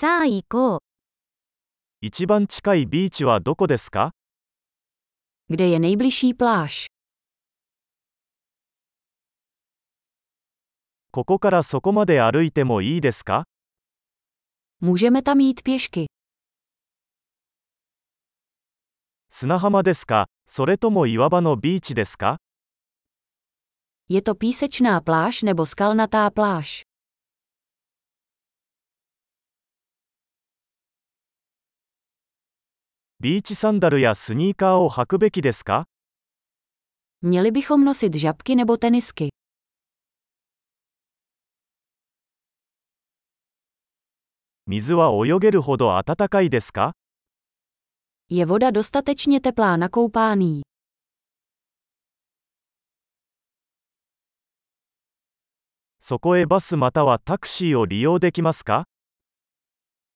さあ行こう。一番近いビーチはどこですか Kde je nejbližší pláž? ここからそこまで歩いてもいいですか Můžeme tam jít pěšky. 砂浜ですかそれとも岩場のビーチですか Je to písečná pláž nebo skalnatá pláž? ビーチサンダルやスニーカーを履くべきですか Měli bychom nosit žabky nebo tenisky. 水は泳げるほど暖かいですか Je voda dostatečně teplá na koupání? そこへバスまたはタクシーを利用できますか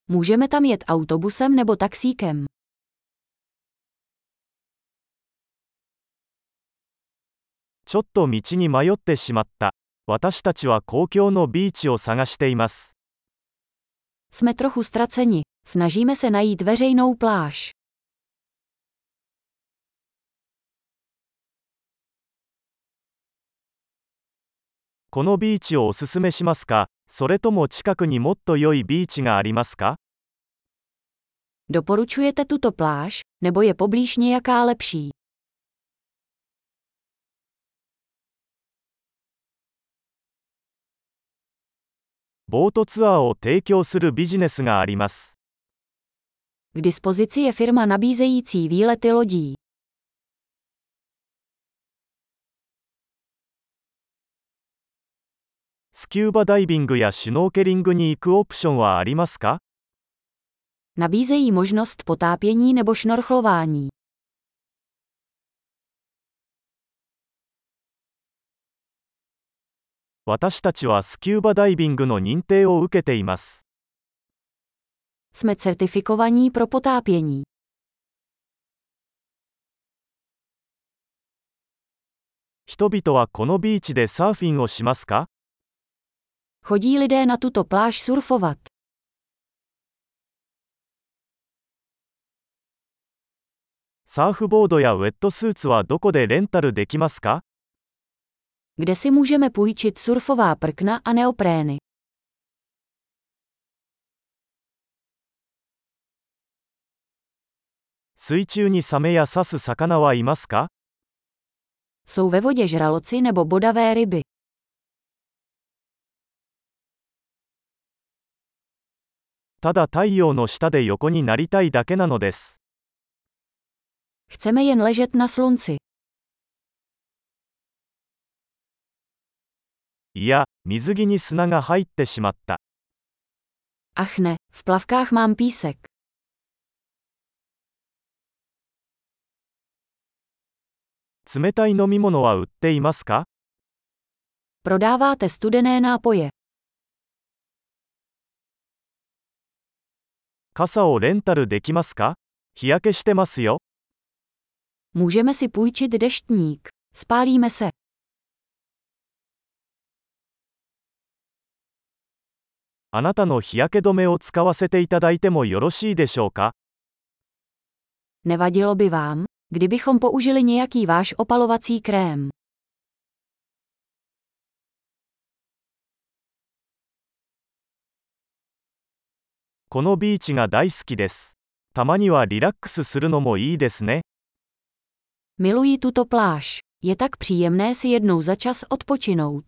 Můžeme tam jet autobusem nebo taxíkem. ちょっと道に迷ってしまった。私たちは公共のビーチを探しています。Jsme trochu ztraceni. Snažíme se najít veřejnou pláž. このビーチをおすすめしますかそれとも近くにもっと良いビーチがありますか Doporučujete tuto pláž, nebo je poblíž nějaká lepší? ボートツアーを提供するビジネスがあります。K dispozici je firma nabízející výlety lodí. スキューバダイビングやシュノーケリングに行くオプションはありますか Nabízejí možnost potápění nebo šnorchlování. 私たちはスキューバダイビングの認定を受けています。Jsme certifikovaní pro potápění. 人々はこのビーチでサーフィンをしますか Chodí lidé na tuto pláž surfovat. サーフボードやウェットスーツはどこでレンタルできますか Kde si můžeme půjčit surfová prkna a neoprény? 水中にサメや刺す魚はいますか Jsou ve vodě žraloci nebo bodavé ryby. ただ太陽の下で横になりたいだけなのです。 Chceme jen ležet na slunci. いや、水着に砂が入ってしまった。Ach ne, v plavkách mám písek. 冷たい飲み物は売っていますか Prodáváte studené nápoje. 傘をレンタルできますか日焼けしてますよ。Můžeme si půjčit deštník. Spálíme se. あなたの日焼け止めを使わせていただいてもよろしいでしょうか Nevadilo by vám, kdybychom použili nějaký váš opalovací krém. このビーチが大好きです。たまにはリラックスするのもいいですね。Miluji tuto pláž. Je tak příjemné si jednou za čas odpočinout.